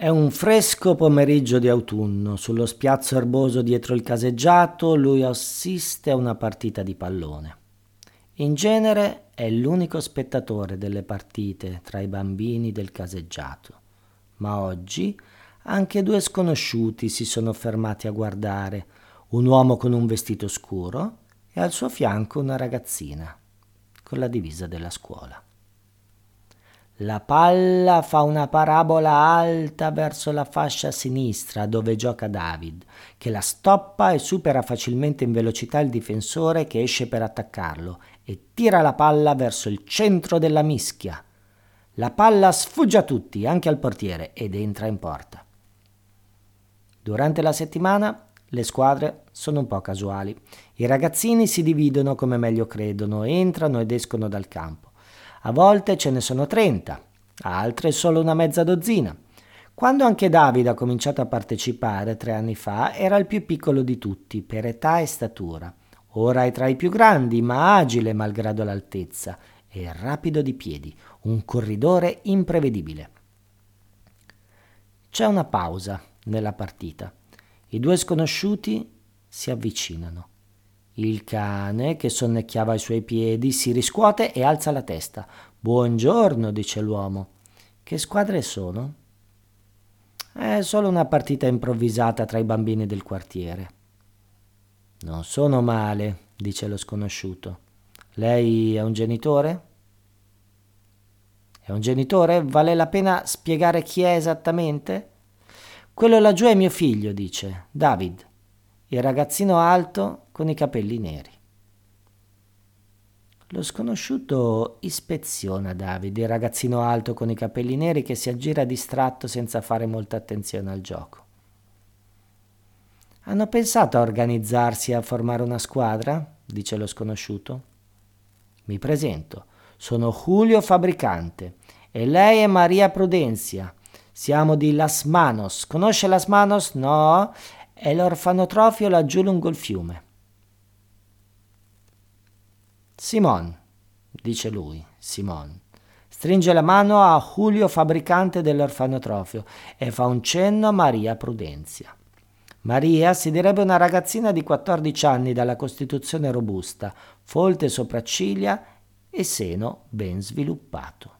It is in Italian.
È un fresco pomeriggio di autunno. Sullo spiazzo erboso dietro il caseggiato lui assiste a una partita di pallone. In genere è l'unico spettatore delle partite tra i bambini del caseggiato. Ma oggi anche due sconosciuti si sono fermati a guardare, un uomo con un vestito scuro e al suo fianco una ragazzina con la divisa della scuola. La palla fa una parabola alta verso la fascia sinistra dove gioca David, che la stoppa e supera facilmente in velocità il difensore che esce per attaccarlo e tira la palla verso il centro della mischia. La palla sfugge a tutti, anche al portiere, ed entra in porta. Durante la settimana le squadre sono un po' casuali. I ragazzini si dividono come meglio credono, entrano ed escono dal campo. A volte ce ne sono 30, altre solo una mezza dozzina. Quando anche Davide ha cominciato a partecipare tre anni fa, era il più piccolo di tutti, per età e statura. Ora è tra i più grandi, ma agile malgrado l'altezza, e rapido di piedi, un corridore imprevedibile. C'è una pausa nella partita. I due sconosciuti si avvicinano. Il cane, che sonnecchiava ai suoi piedi, si riscuote e alza la testa. Buongiorno, dice l'uomo. Che squadre sono? È solo una partita improvvisata tra i bambini del quartiere. Non sono male, dice lo sconosciuto. Lei è un genitore? È un genitore? Vale la pena spiegare chi è esattamente? Quello laggiù è mio figlio, dice, David il ragazzino alto con i capelli neri. Lo sconosciuto ispeziona Davide, il ragazzino alto con i capelli neri che si aggira distratto senza fare molta attenzione al gioco. Hanno pensato a organizzarsi e a formare una squadra? dice lo sconosciuto. Mi presento, sono Julio Fabricante e lei è Maria Prudenzia. Siamo di Las Manos. Conosce Las Manos? No? È l'orfanotrofio laggiù lungo il fiume. Simon, dice lui, Simon, stringe la mano a Julio fabbricante dell'orfanotrofio e fa un cenno a Maria Prudenzia. Maria si direbbe una ragazzina di 14 anni dalla costituzione robusta, folte sopracciglia e seno ben sviluppato.